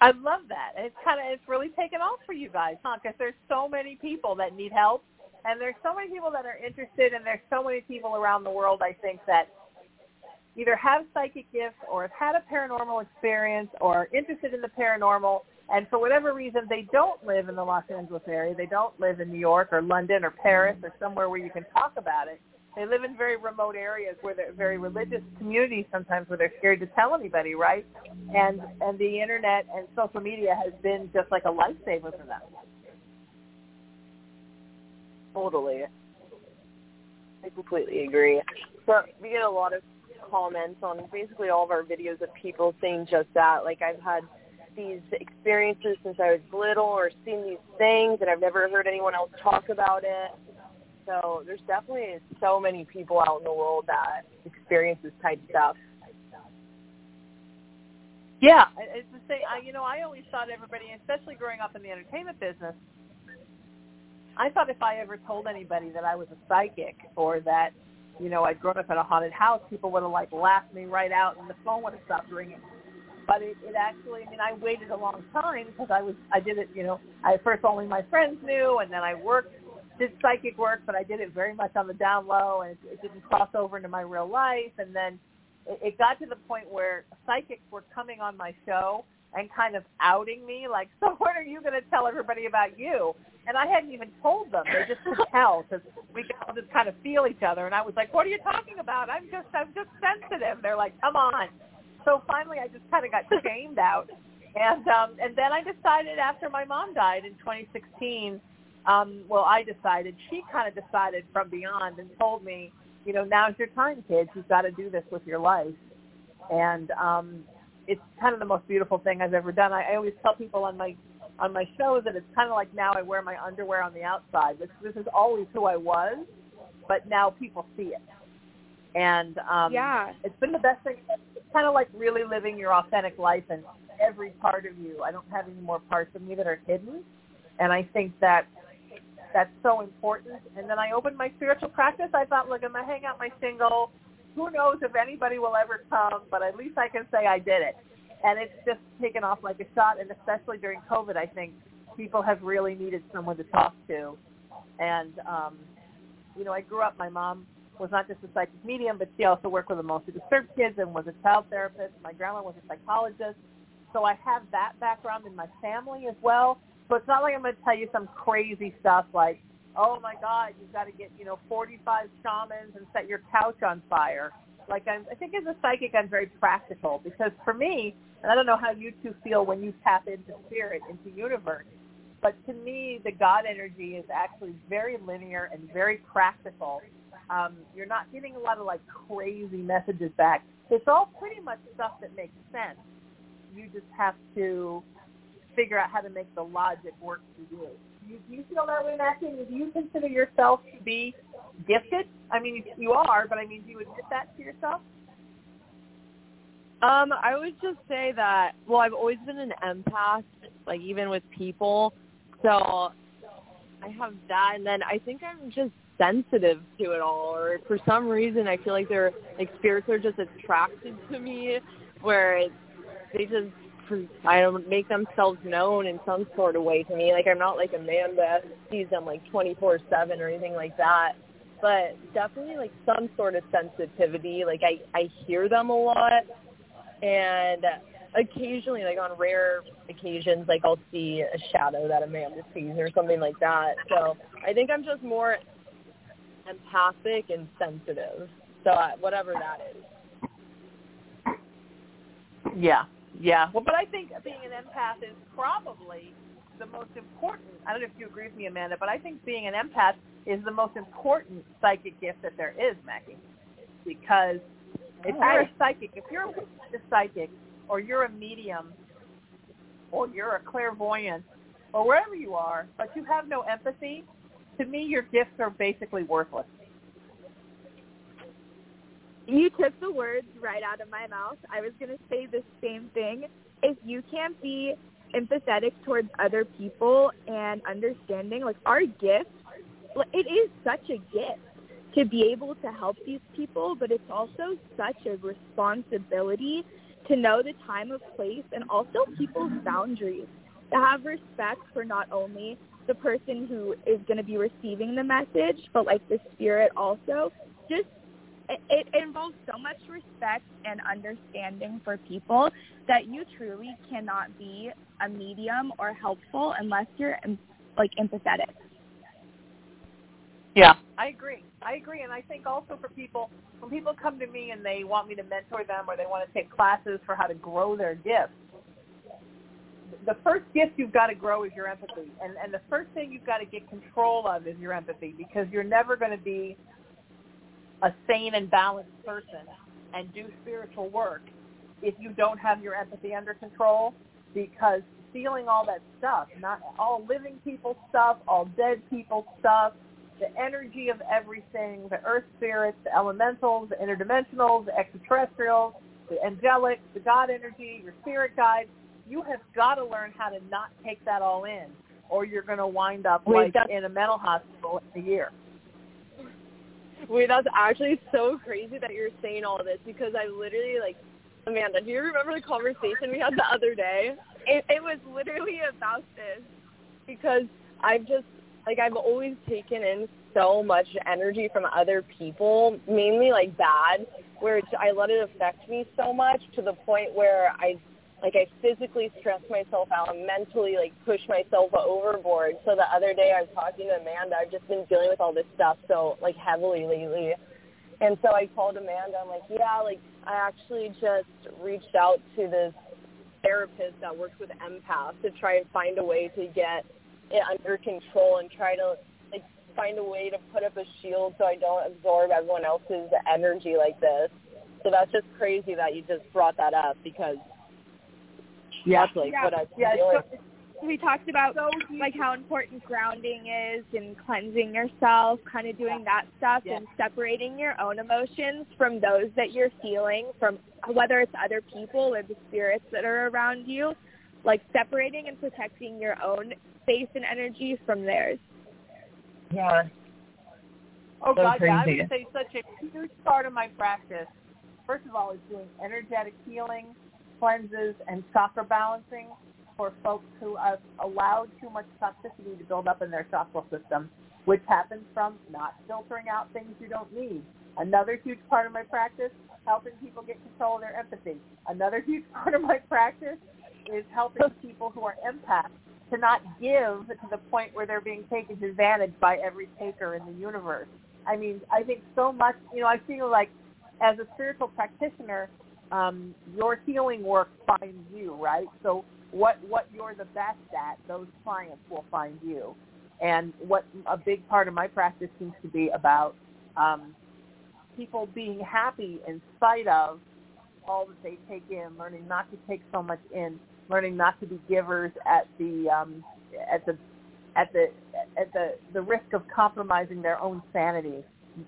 Speaker 1: I love that. It's kind of it's really taken off for you guys, huh? Because there's so many people that need help, and there's so many people that are interested, and there's so many people around the world. I think that either have psychic gifts or have had a paranormal experience or are interested in the paranormal, and for whatever reason they don't live in the Los Angeles area, they don't live in New York or London or Paris or somewhere where you can talk about it. They live in very remote areas where they're very religious communities sometimes where they're scared to tell anybody, right? And and the internet and social media has been just like a lifesaver for them.
Speaker 3: Totally. I completely agree. So we get a lot of comments on basically all of our videos of people saying just that. Like I've had these experiences since I was little or seen these things and I've never heard anyone else talk about it. So there's definitely so many people out in the world that experience this type of stuff.
Speaker 1: Yeah, it's the same. I, you know, I always thought everybody, especially growing up in the entertainment business, I thought if I ever told anybody that I was a psychic or that, you know, I'd grown up in a haunted house, people would have like laughed me right out and the phone would have stopped ringing but it, it actually, I mean, I waited a long time because I was, I did it, you know, I first only my friends knew, and then I worked, did psychic work, but I did it very much on the down low, and it, it didn't cross over into my real life, and then it, it got to the point where psychics were coming on my show and kind of outing me, like, so when are you going to tell everybody about you? And I hadn't even told them; they just could tell because we could all just kind of feel each other. And I was like, "What are you talking about? I'm just, I'm just sensitive." They're like, "Come on." So finally I just kind of got shamed out. And um, and then I decided after my mom died in 2016, um, well, I decided, she kind of decided from beyond and told me, you know, now's your time, kids. You've got to do this with your life. And um, it's kind of the most beautiful thing I've ever done. I, I always tell people on my on my shows that it's kind of like now I wear my underwear on the outside. This this is always who I was, but now people see it. And um,
Speaker 2: yeah,
Speaker 1: it's been the best thing It's kind of like really living your authentic life and every part of you. I don't have any more parts of me that are hidden, and I think that that's so important. And then I opened my spiritual practice. I thought, look, I'm gonna hang out my single. Who knows if anybody will ever come, but at least I can say I did it. And it's just taken off like a shot. And especially during COVID, I think people have really needed someone to talk to. And um, you know, I grew up. My mom was not just a psychic medium, but she also worked with emotionally disturbed kids and was a child therapist. My grandma was a psychologist. So I have that background in my family as well. So it's not like I'm going to tell you some crazy stuff like, oh my God, you've got to get, you know, 45 shamans and set your couch on fire. Like I'm, I think as a psychic, I'm very practical because for me, and I don't know how you two feel when you tap into spirit, into universe, but to me, the God energy is actually very linear and very practical um, you're not getting a lot of like crazy messages back. It's all pretty much stuff that makes sense. You just have to figure out how to make the logic work for you. Do you, feel that way, Matthew? Do you consider yourself to be gifted? I mean, you are, but I mean, do you admit that to yourself?
Speaker 4: Um, I would just say that, well, I've always been an empath, like even with people. So I have that, and then I think I'm just sensitive to it all or for some reason I feel like their like spirits are just attracted to me where they just I don't make themselves known in some sort of way to me. Like I'm not like Amanda sees them like 24/7 or anything like that. But definitely like some sort of sensitivity. Like I I hear them a lot and occasionally like on rare occasions like I'll see a shadow that Amanda sees or something like that. So I think I'm just more empathic and sensitive. So uh, whatever that is.
Speaker 1: Yeah, yeah. Well, but I think being an empath is probably the most important. I don't know if you agree with me, Amanda, but I think being an empath is the most important psychic gift that there is, Mackie. Because if you're a psychic, if you're a psychic, or you're a medium, or you're a clairvoyant, or wherever you are, but you have no empathy, to me your gifts are basically worthless.
Speaker 2: You took the words right out of my mouth. I was going to say the same thing. If you can't be empathetic towards other people and understanding, like our gift, it is such a gift to be able to help these people, but it's also such a responsibility to know the time of place and also people's boundaries. To have respect for not only the person who is going to be receiving the message, but like the spirit also. Just it, it involves so much respect and understanding for people that you truly cannot be a medium or helpful unless you're like empathetic.
Speaker 1: Yeah, I agree. I agree, and I think also for people, when people come to me and they want me to mentor them or they want to take classes for how to grow their gifts, the first gift you've got to grow is your empathy, and and the first thing you've got to get control of is your empathy because you're never going to be a sane and balanced person and do spiritual work if you don't have your empathy under control because feeling all that stuff, not all living people stuff, all dead people stuff, the energy of everything, the earth spirits, the elementals, the interdimensionals, the extraterrestrials, the angelic, the God energy, your spirit guides, you have got to learn how to not take that all in or you're going to wind up
Speaker 3: Wait,
Speaker 1: like in a mental hospital in a year.
Speaker 3: Wait, that's actually so crazy that you're saying all this because I literally like Amanda, do you remember the conversation we had the other day?
Speaker 2: It, it was literally about this
Speaker 3: because I've just like I've always taken in so much energy from other people, mainly like bad, where I let it affect me so much to the point where I like I physically stress myself out and mentally like push myself overboard. So the other day I was talking to Amanda. I've just been dealing with all this stuff so like heavily lately. And so I called Amanda. I'm like, yeah, like I actually just reached out to this therapist that works with empaths to try and find a way to get it under control and try to like find a way to put up a shield so I don't absorb everyone else's energy like this. So that's just crazy that you just brought that up because
Speaker 1: yeah.
Speaker 3: that's like
Speaker 2: yeah.
Speaker 3: what I
Speaker 1: yeah,
Speaker 3: feel
Speaker 2: so, we talked about so like how important grounding is and cleansing yourself, kind of doing that stuff
Speaker 1: yeah.
Speaker 2: and separating your own emotions from those that you're feeling from whether it's other people or the spirits that are around you, like separating and protecting your own space and energy from theirs.
Speaker 3: Yeah.
Speaker 1: Oh
Speaker 3: so
Speaker 1: God,
Speaker 3: crazy.
Speaker 1: yeah, I would say such a huge part of my practice. First of all, is doing energetic healing, cleanses, and chakra balancing for folks who have allowed too much toxicity to build up in their chakra system, which happens from not filtering out things you don't need. Another huge part of my practice, helping people get control of their empathy. Another huge part of my practice is helping people who are empaths to not give to the point where they're being taken advantage by every taker in the universe. I mean, I think so much, you know, I feel like as a spiritual practitioner, um, your healing work finds you, right? So what what you're the best at, those clients will find you. And what a big part of my practice seems to be about um, people being happy in spite of all that they take in, learning not to take so much in, learning not to be givers at the um, at the at the at the the risk of compromising their own sanity.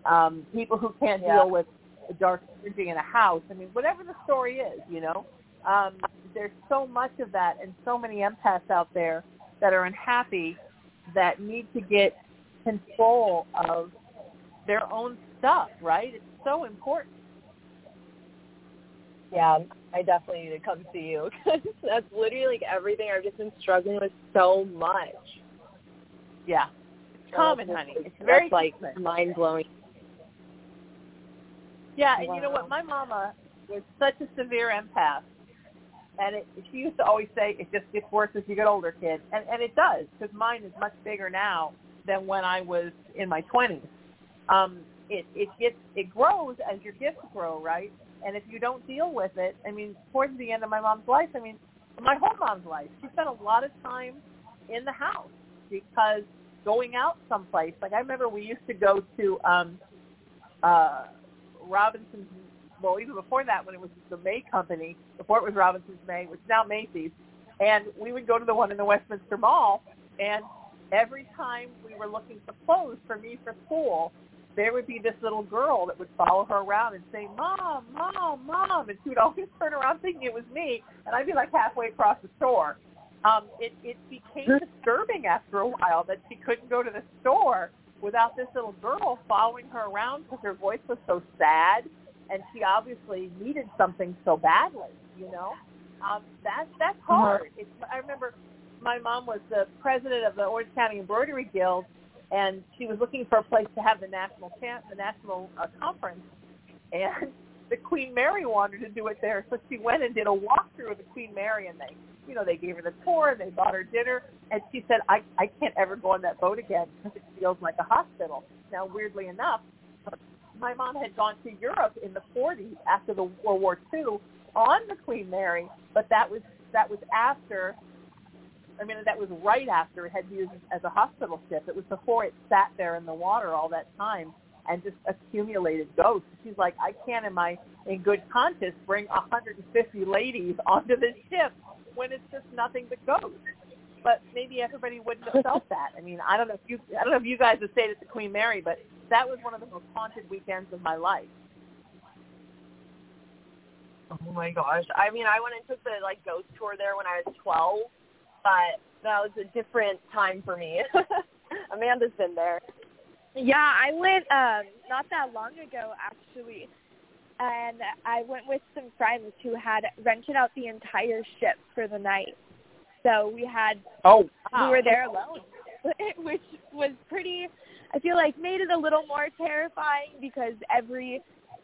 Speaker 1: Um, people who can't
Speaker 3: Yeah.
Speaker 1: deal with dark energy in a house. I mean, whatever the story is, you know, um, there's so much of that, and so many empaths out there that are unhappy that need to get control of their own stuff. Right? It's so important.
Speaker 3: Yeah, I definitely need to come see you because that's literally like everything I've just been struggling with so much.
Speaker 1: Yeah, it's common, honey. It's very
Speaker 3: like mind blowing.
Speaker 1: Yeah, and you know what? My mama was such a severe empath, and it, she used to always say, "It just gets worse as you get older, kid," and and it does because mine is much bigger now than when I was in my twenties. Um, it it gets it grows as your gifts grow, right? And if you don't deal with it, I mean, towards the end of my mom's life, I mean, my whole mom's life, she spent a lot of time in the house because going out someplace. Like I remember we used to go to um uh Robinson's well, even before that when it was the May company, before it was Robinson's May, which is now Macy's, And we would go to the one in the Westminster Mall, and every time we were looking for clothes for me for school, there would be this little girl that would follow her around and say, "Mom, mom, mom," and she would always turn around thinking it was me, and I'd be like halfway across the store. Um, it it became disturbing after a while that she couldn't go to the store without this little girl following her around because her voice was so sad, and she obviously needed something so badly. You know, um, that's that's hard. It's, I remember my mom was the president of the Orange County Embroidery Guild, and she was looking for a place to have the national camp, the national uh, conference, and the Queen Mary wanted to do it there, so she went and did a walkthrough of the Queen Mary, and they, you know, they gave her the tour, and they bought her dinner, and she said, I I can't ever go on that boat again because it feels like a hospital. Now, weirdly enough, my mom had gone to Europe in the 40s after the World War II on the Queen Mary, but that was that was after I mean, that was right after it had used as a hospital ship. It was before it sat there in the water all that time and just accumulated ghosts. She's like, I can't, in my in good conscience, bring 150 ladies onto this ship when it's just nothing but ghosts. But maybe everybody wouldn't have felt that. I mean, I don't know if you, I don't know if you guys have stayed at the Queen Mary, but that was one of the most haunted weekends of my life.
Speaker 3: Oh my gosh! I mean, I went and took the like ghost tour there when I was 12 but that was a different time for me. Amanda's been there.
Speaker 2: Yeah, I went um not that long ago actually. And I went with some friends who had rented out the entire ship for the night. So we had
Speaker 1: oh
Speaker 2: wow. we were there alone, which was pretty I feel like made it a little more terrifying because every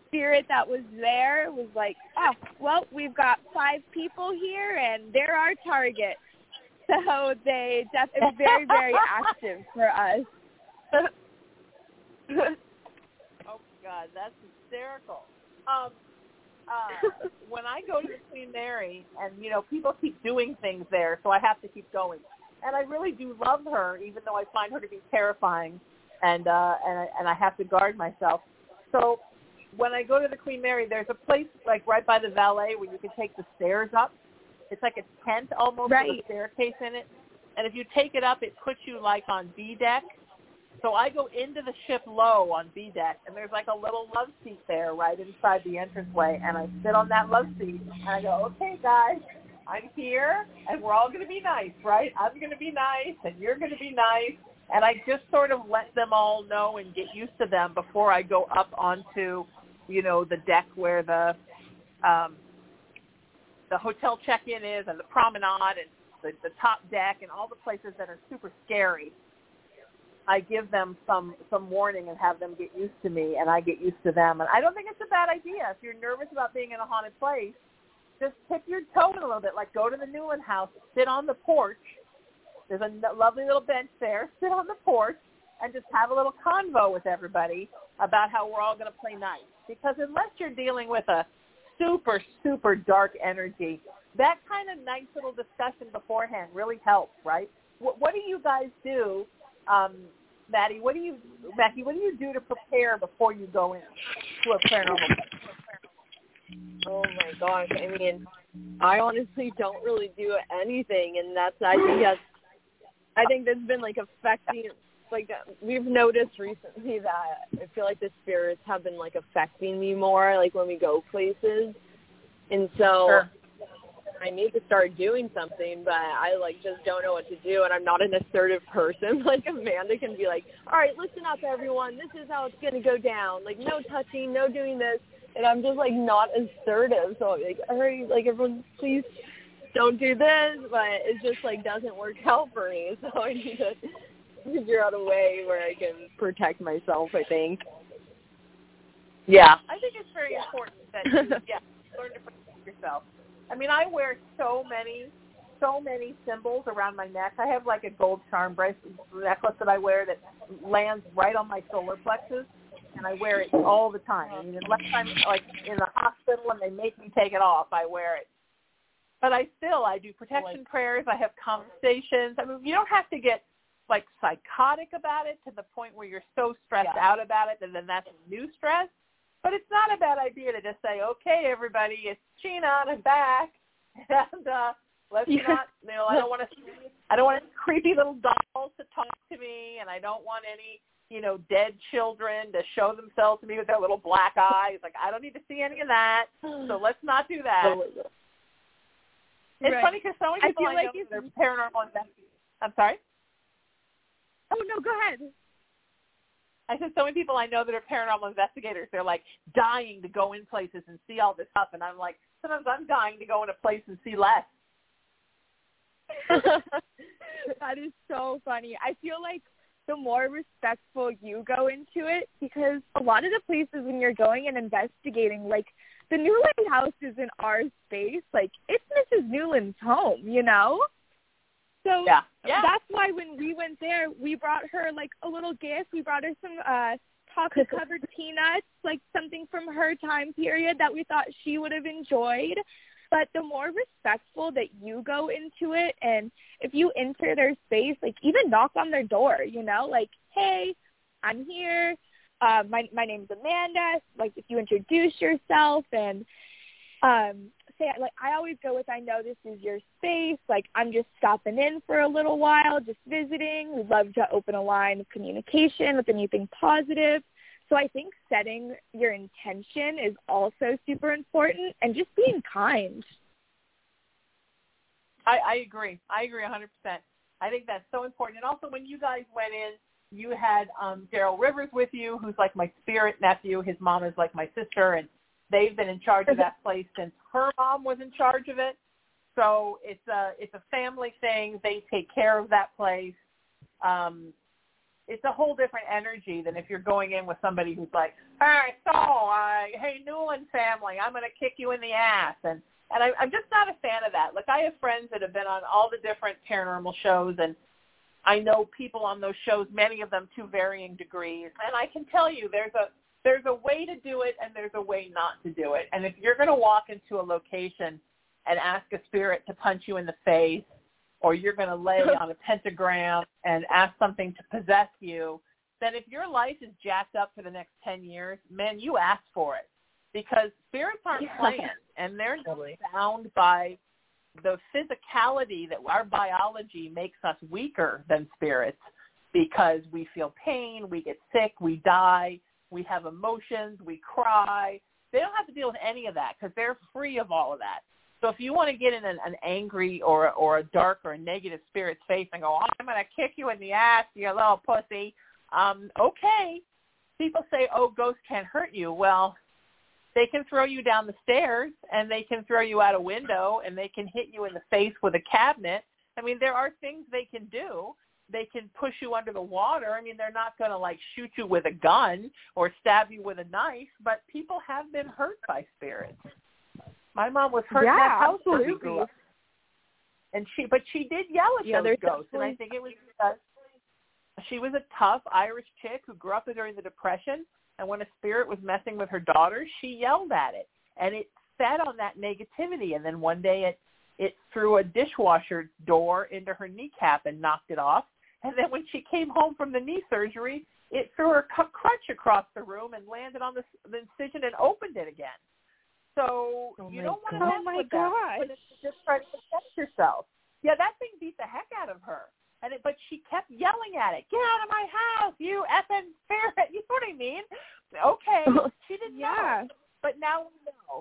Speaker 2: spirit that was there was like, oh, well, we've got five people here and they're our target. So they def- it was very very active for us.
Speaker 1: oh my god, that's hysterical. Um, uh, when I go to the Queen Mary, and you know, people keep doing things there, so I have to keep going. And I really do love her, even though I find her to be terrifying, and uh, and I, and I have to guard myself. So when I go to the Queen Mary, there's a place like right by the valet where you can take the stairs up it's like a tent almost
Speaker 2: right.
Speaker 1: with a staircase in it. And if you take it up, it puts you like on B deck. So I go into the ship low on B deck, and there's like a little love seat there right inside the entranceway, and I sit on that love seat, and I go, okay, guys, I'm here, and we're all going to be nice, right? I'm going to be nice, and you're going to be nice, and I just sort of let them all know and get used to them before I go up onto, you know, the deck where the um, the hotel check-in is and the promenade and the, the top deck and all the places that are super scary. I give them some some warning and have them get used to me, and I get used to them. And I don't think it's a bad idea if you're nervous about being in a haunted place. Just tip your toe in a little bit, like go to the Newland House, sit on the porch. There's a lovely little bench there. Sit on the porch and just have a little convo with everybody about how we're all going to play nice. Because unless you're dealing with a super, super dark energy. That kind of nice little discussion beforehand really helps, right? What, what do you guys do, um, Maddie? What do you, Matthew? What do you do to prepare before you go in to a paranormal?
Speaker 3: Oh my gosh! I mean, I honestly don't really do anything, and that's I think that's I think that's been like affecting like we've noticed recently that I feel like the spirits have been like affecting me more, like when we go places, and so
Speaker 1: sure.
Speaker 3: I need to start doing something, but I like just don't know what to do, and I'm not an assertive person. Like Amanda can be like, all right, listen up, everyone, this is how it's gonna go down. Like no touching, no doing this, and I'm just like not assertive. So I'm like, all right, like everyone, please don't do this, but it just like doesn't work out for me. So I need to figure out a way where I can protect myself. I think.
Speaker 1: Yeah, I think it's very important that you yeah learn to protect yourself. I mean, I wear so many, so many symbols around my neck. I have like a gold charm bracelet necklace that I wear that lands right on my solar plexus, and I wear it all the time. I mean, unless I'm like in the hospital and they make me take it off, I wear it. But I still, I do protection prayers. I have conversations. I mean, you don't have to get like psychotic about it to the point where you're so stressed
Speaker 3: yeah.
Speaker 1: out about it and then that's new stress. But it's not a bad idea to just say, okay, everybody, it's Sheena I'm back. And uh, Let's
Speaker 2: Yeah.
Speaker 1: not. You know, I don't want to. I don't want creepy little dolls to talk to me, and I don't want any, you know, dead children to show themselves to me with their little black eyes. Like I don't need to see any of that. So let's not do that.
Speaker 4: Oh my
Speaker 1: It's funny because so many
Speaker 2: I
Speaker 1: people
Speaker 2: feel
Speaker 1: I,
Speaker 2: like
Speaker 1: know are paranormal investigators. I'm sorry.
Speaker 2: Oh no, go ahead.
Speaker 1: I said so many people I know that are paranormal investigators. They're like dying to go in places and see all this stuff, and I'm like, sometimes I'm dying to go in a place and see less.
Speaker 2: that is so funny. I feel like the more respectful you go into it, because a lot of the places when you're going and investigating, like the Newland house is in our space. Like it's Mrs. Newland's home, you know. So
Speaker 1: Yeah, yeah.
Speaker 2: that's why when we went there, we brought her like a little gift. We brought her some uh chocolate covered peanuts, like something from her time period that we thought she would have enjoyed. But the more respectful that you go into it and if you enter their space, like even knock on their door, you know, like, hey, I'm here. Uh, my my name's Amanda. Like if you introduce yourself and um say like I always go with I know this is your space. Like I'm just stopping in for a little while, just visiting. We'd love to open a line of communication with anything positive. So I think setting your intention is also super important and just being kind.
Speaker 1: I, I agree. I agree 100%. I think that's so important. And also, when you guys went in, you had um, Daryl Rivers with you, who's like my spirit nephew. His mom is like my sister, and they've been in charge of that place since her mom was in charge of it. So it's a it's a family thing. They take care of that place. Um, it's a whole different energy than if you're going in with somebody who's like, all right, so uh, hey Newland family, I'm going to kick you in the ass, and and I, I'm just not a fan of that. Like I have friends that have been on all the different paranormal shows, and I know people on those shows, many of them to varying degrees, and I can tell you there's a there's a way to do it and there's a way not to do it. And if you're going to walk into a location and ask a spirit to punch you in the face, or you're going to lay on a pentagram and ask something to possess you, then if your life is jacked up for the next 10 years, man, you ask for it. Because spirits aren't
Speaker 2: Yeah.
Speaker 1: playing, and they're not
Speaker 4: Totally.
Speaker 1: bound by the physicality that our biology makes us weaker than spirits because we feel pain, we get sick, we die, we have emotions, we cry. They don't have to deal with any of that because they're free of all of that. So if you want to get in an, an angry or or a dark or a negative spirit's face and go, I'm going to kick you in the ass, you little pussy, um, okay. People say, oh, ghosts can't hurt you. Well, they can throw you down the stairs and they can throw you out a window and they can hit you in the face with a cabinet. I mean, there are things they can do. They can push you under the water. I mean, they're not going to like shoot you with a gun or stab you with a knife, but people have been hurt by spirits. My mom was hurt
Speaker 2: Yeah,
Speaker 1: that house where we
Speaker 2: absolutely.
Speaker 1: And she, but she did yell at
Speaker 2: Yeah,
Speaker 1: those ghosts, and I think it was because she was a tough Irish chick who grew up during the Depression, and when a spirit was messing with her daughter, she yelled at it, and it fed on that negativity. And then one day, it it threw a dishwasher door into her kneecap and knocked it off. And then when she came home from the knee surgery, it threw her crutch across the room and landed on the, the incision and opened it again. So
Speaker 4: Oh
Speaker 1: you don't want to mess
Speaker 2: Oh my
Speaker 1: with that.
Speaker 2: gosh.
Speaker 1: But just try to protect yourself. Yeah, that thing beat the heck out of her. And it, but she kept yelling at it, "Get out of my house, you effing ferret!" You know what I mean? Okay, she didn't
Speaker 2: Yeah.
Speaker 1: know, but now.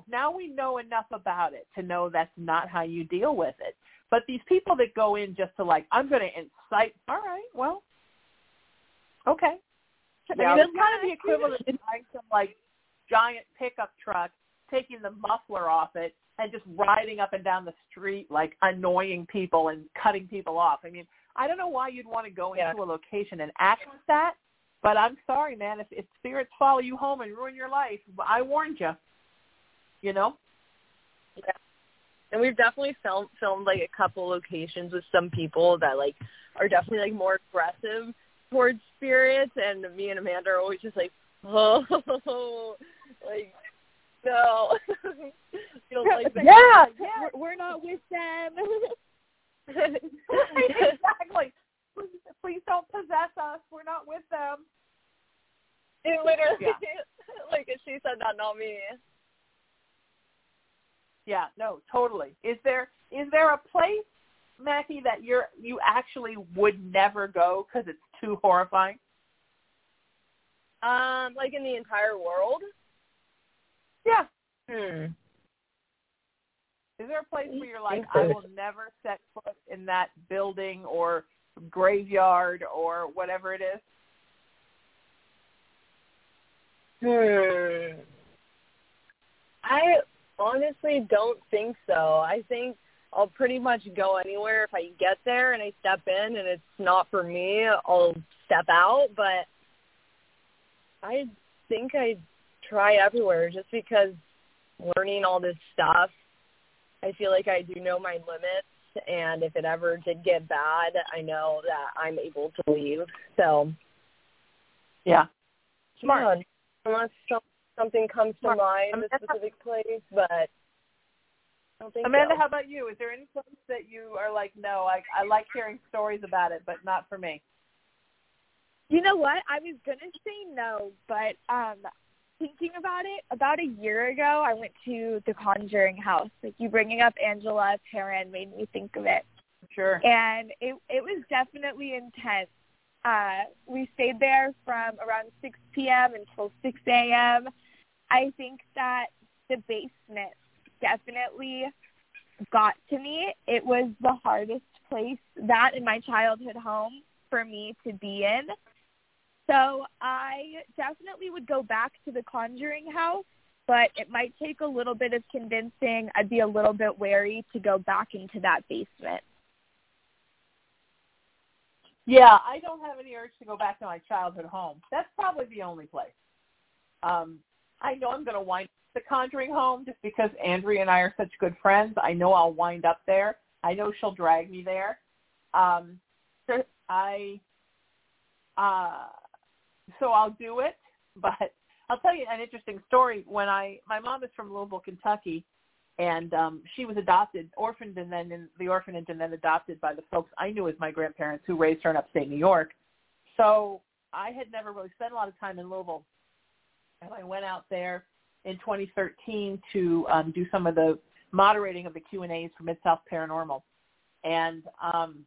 Speaker 1: Now we know enough about it to know that's not how you deal with it. But these people that go in just to like, I'm going to incite. All right, well, okay.
Speaker 4: Yeah.
Speaker 1: I mean, it's kind of the equivalent of buying some like giant pickup truck, taking the muffler off it, and just riding up and down the street like annoying people and cutting people off. I mean, I don't know why you'd want to go into
Speaker 4: Yeah.
Speaker 1: a location and act like that, but I'm sorry, man. If, if spirits follow you home and ruin your life, I warned you. You know? Yeah.
Speaker 4: And we've definitely filmed filmed like a couple locations with some people that like are definitely like more aggressive towards spirits and me and Amanda are always just like, Oh like no. you don't like that.
Speaker 1: Yeah, yeah.
Speaker 2: We're, we're not with them.
Speaker 1: exactly. Please, please don't possess us. We're not with them.
Speaker 4: It literally
Speaker 1: Yeah.
Speaker 4: like she said that, not me.
Speaker 1: Yeah, no, totally. Is there is there a place, Mackie, that you're you actually would never go because it's too horrifying?
Speaker 3: Um, like in the entire world?
Speaker 1: Yeah.
Speaker 3: Hmm.
Speaker 1: Is there a place where you're like, I will never set foot in that building or graveyard or whatever it is?
Speaker 3: Hmm. I honestly don't think so. I think I'll pretty much go anywhere if I get there and I step in and it's not for me, I'll step out, but I think I try everywhere just because learning all this stuff, I feel like I do know my limits and if it ever did get bad, I know that I'm able to leave. So,
Speaker 1: yeah.
Speaker 3: Smart. Yeah, unless something comes to mind, Amanda, a specific place, but
Speaker 1: Amanda,
Speaker 3: so.
Speaker 1: how about you? Is there any place that you are like, no, I I like hearing stories about it, but not for me?
Speaker 2: You know what? I was gonna say no, but um thinking about it, about a year ago, I went to the Conjuring House. Like you bringing up Angela Perron made me think of it.
Speaker 1: Sure.
Speaker 2: And it it was definitely intense. Uh, we stayed there from around 6 p.m. until 6 a.m. I think that the basement definitely got to me. It was the hardest place, that in my childhood home, for me to be in. So I definitely would go back to the Conjuring house, but it might take a little bit of convincing. I'd be a little bit wary to go back into that basement.
Speaker 1: Yeah, I don't have any urge to go back to my childhood home. That's probably the only place. Um, I know I'm going to wind up the Conjuring home just because Andrea and I are such good friends. I know I'll wind up there. I know she'll drag me there. Um, so I, uh, so I'll do it. But I'll tell you an interesting story. When I, my mom is from Louisville, Kentucky, and um, she was adopted, orphaned, and then in the orphanage, and then adopted by the folks I knew as my grandparents who raised her in upstate New York. So I had never really spent a lot of time in Louisville, and I went out there in 2013 to um, do some of the moderating of the Q and A's for Mid South Paranormal, and um,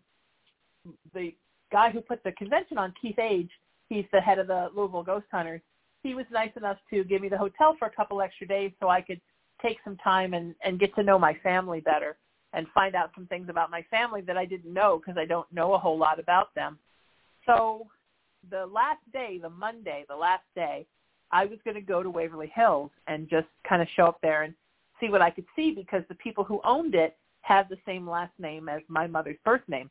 Speaker 1: the guy who put the convention on, Keith Age, he's the head of the Louisville Ghost Hunters. He was nice enough to give me the hotel for a couple extra days so I could take some time and, and get to know my family better and find out some things about my family that I didn't know because I don't know a whole lot about them. So the last day, the Monday, the last day, I was going to go to Waverly Hills and just kind of show up there and see what I could see because the people who owned it had the same last name as my mother's birth name.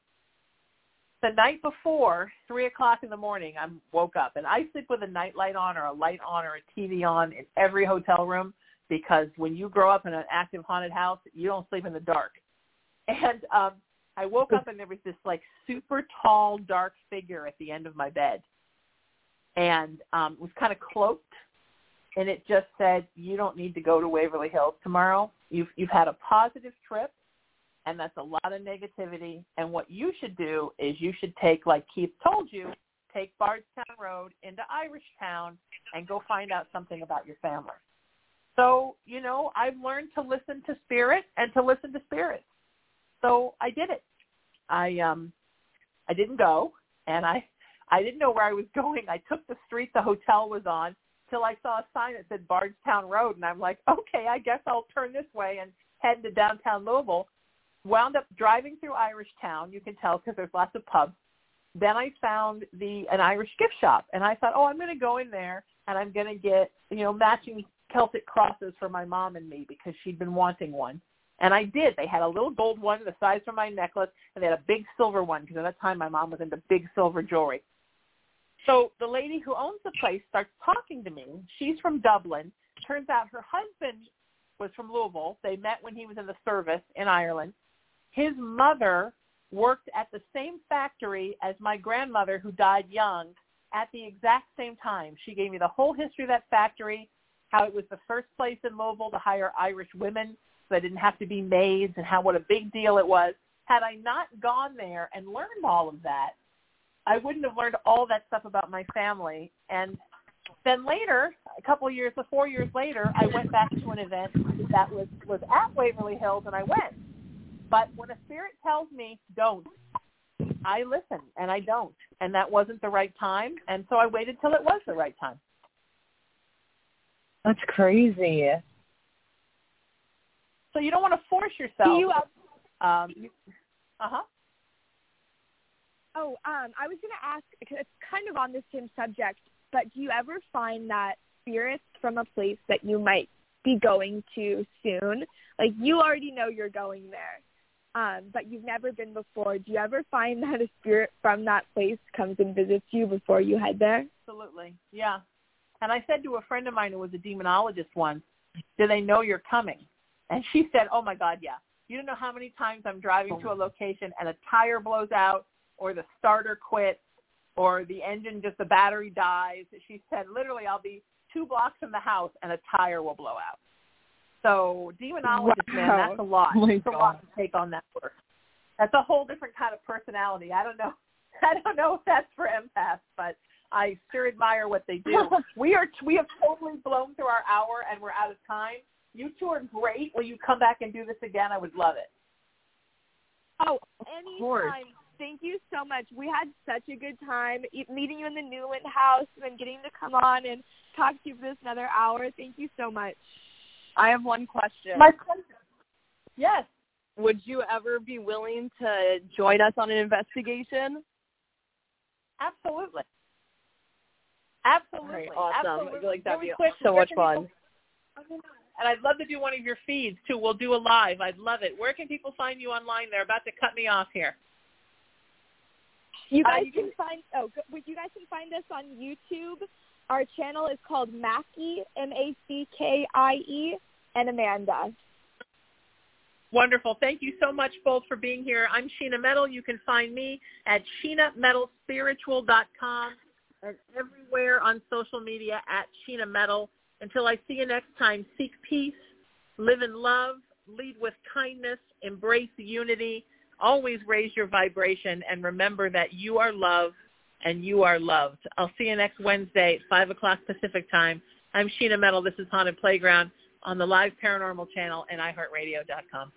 Speaker 1: The night before, three o'clock in the morning, I woke up and I sleep with a nightlight on or a light on or a TV on in every hotel room because when you grow up in an active haunted house, you don't sleep in the dark. And um, I woke up and there was this like super tall, dark figure at the end of my bed, and um, was kind of cloaked. And it just said, "You don't need to go to Waverly Hills tomorrow. You've you've had a positive trip, and that's a lot of negativity. And what you should do is you should take, like Keith told you, take Bardstown Road into Irish Town and go find out something about your family." So, you know, I've learned to listen to spirit and to listen to spirits. So I did it. I um I didn't go and I I didn't know where I was going. I took the street the hotel was on till I saw a sign that said Bardstown Road and I'm like, okay, I guess I'll turn this way and head to downtown Louisville. Wound up driving through Irish Town. You can tell because there's lots of pubs. Then I found the an Irish gift shop and I thought, oh, I'm going to go in there and I'm going to get you know matching Celtic crosses for my mom and me because she'd been wanting one. And I did. They had a little gold one the size of my necklace, and they had a big silver one because at that time my mom was into big silver jewelry. So the lady who owns the place starts talking to me. She's from Dublin. Turns out her husband was from Louisville. They met when he was in the service in Ireland. His mother worked at the same factory as my grandmother who died young at the exact same time. She gave me the whole history of that factory, how it was the first place in Louisville to hire Irish women so they didn't have to be maids and how what a big deal it was. Had I not gone there and learned all of that, I wouldn't have learned all that stuff about my family. And then later, a couple of years, four years later, I went back to an event that was was at Waverly Hills, and I went. But when a spirit tells me don't, I listen and I don't, and that wasn't the right time, and so I waited till it was the right time.
Speaker 4: That's crazy.
Speaker 1: So you don't want to force yourself.
Speaker 2: You,
Speaker 1: um, uh huh.
Speaker 2: Oh, um, I was going to ask. because It's kind of on the same subject, but do you ever find that spirits from a place that you might be going to soon, like you already know you're going there, um, but you've never been before. Do you ever find that a spirit from that place comes and visits you before you head there?
Speaker 1: Absolutely, yeah. And I said to a friend of mine who was a demonologist once, "Do they know you're coming?" And she said, "Oh my God, yeah. You don't know how many times I'm driving to a location and a tire blows out, or the starter quits, or the engine just the battery dies." She said, "Literally, I'll be two blocks from the house and a tire will blow out." So demonologist, man, that's a lot.
Speaker 4: Oh my
Speaker 1: It's a lot to take on that work. That's a whole different kind of personality. I don't know. I don't know if that's for empaths, but I sure admire what they do. we are we have totally blown through our hour and we're out of time. You two are great. Will you come back and do this again? I would love it.
Speaker 2: Oh,
Speaker 4: course.
Speaker 2: anytime. Thank you so much. We had such a good time meeting you in the Newland house and getting to come on and talk to you for this another hour. Thank you so much.
Speaker 4: I have one question.
Speaker 1: My pleasure. Yes.
Speaker 4: Would you ever be willing to join us on an investigation?
Speaker 1: Absolutely. Absolutely.
Speaker 4: Right, awesome.
Speaker 1: Absolutely.
Speaker 4: I feel like that'd be
Speaker 1: quick,
Speaker 4: so much fun.
Speaker 1: people- oh, And I'd love to do one of your feeds too. We'll do a live. I'd love it. Where can people find you online? They're about to cut me off here.
Speaker 2: You
Speaker 1: Uh,
Speaker 2: guys
Speaker 1: you
Speaker 2: can find oh, you guys can find us on YouTube. Our channel is called Mackie M A C K I E and Amanda.
Speaker 1: Wonderful. Thank you so much both for being here. I'm Sheena Metal. You can find me at SheenaMetalSpiritual.com and everywhere on social media at Sheena Metal. Until I see you next time, seek peace, live in love, lead with kindness, embrace unity, always raise your vibration, and remember that you are loved and you are loved. I'll see you next Wednesday at 5 o'clock Pacific time. I'm Sheena Metal. This is Haunted Playground on the Live Paranormal channel and iHeartRadio.com.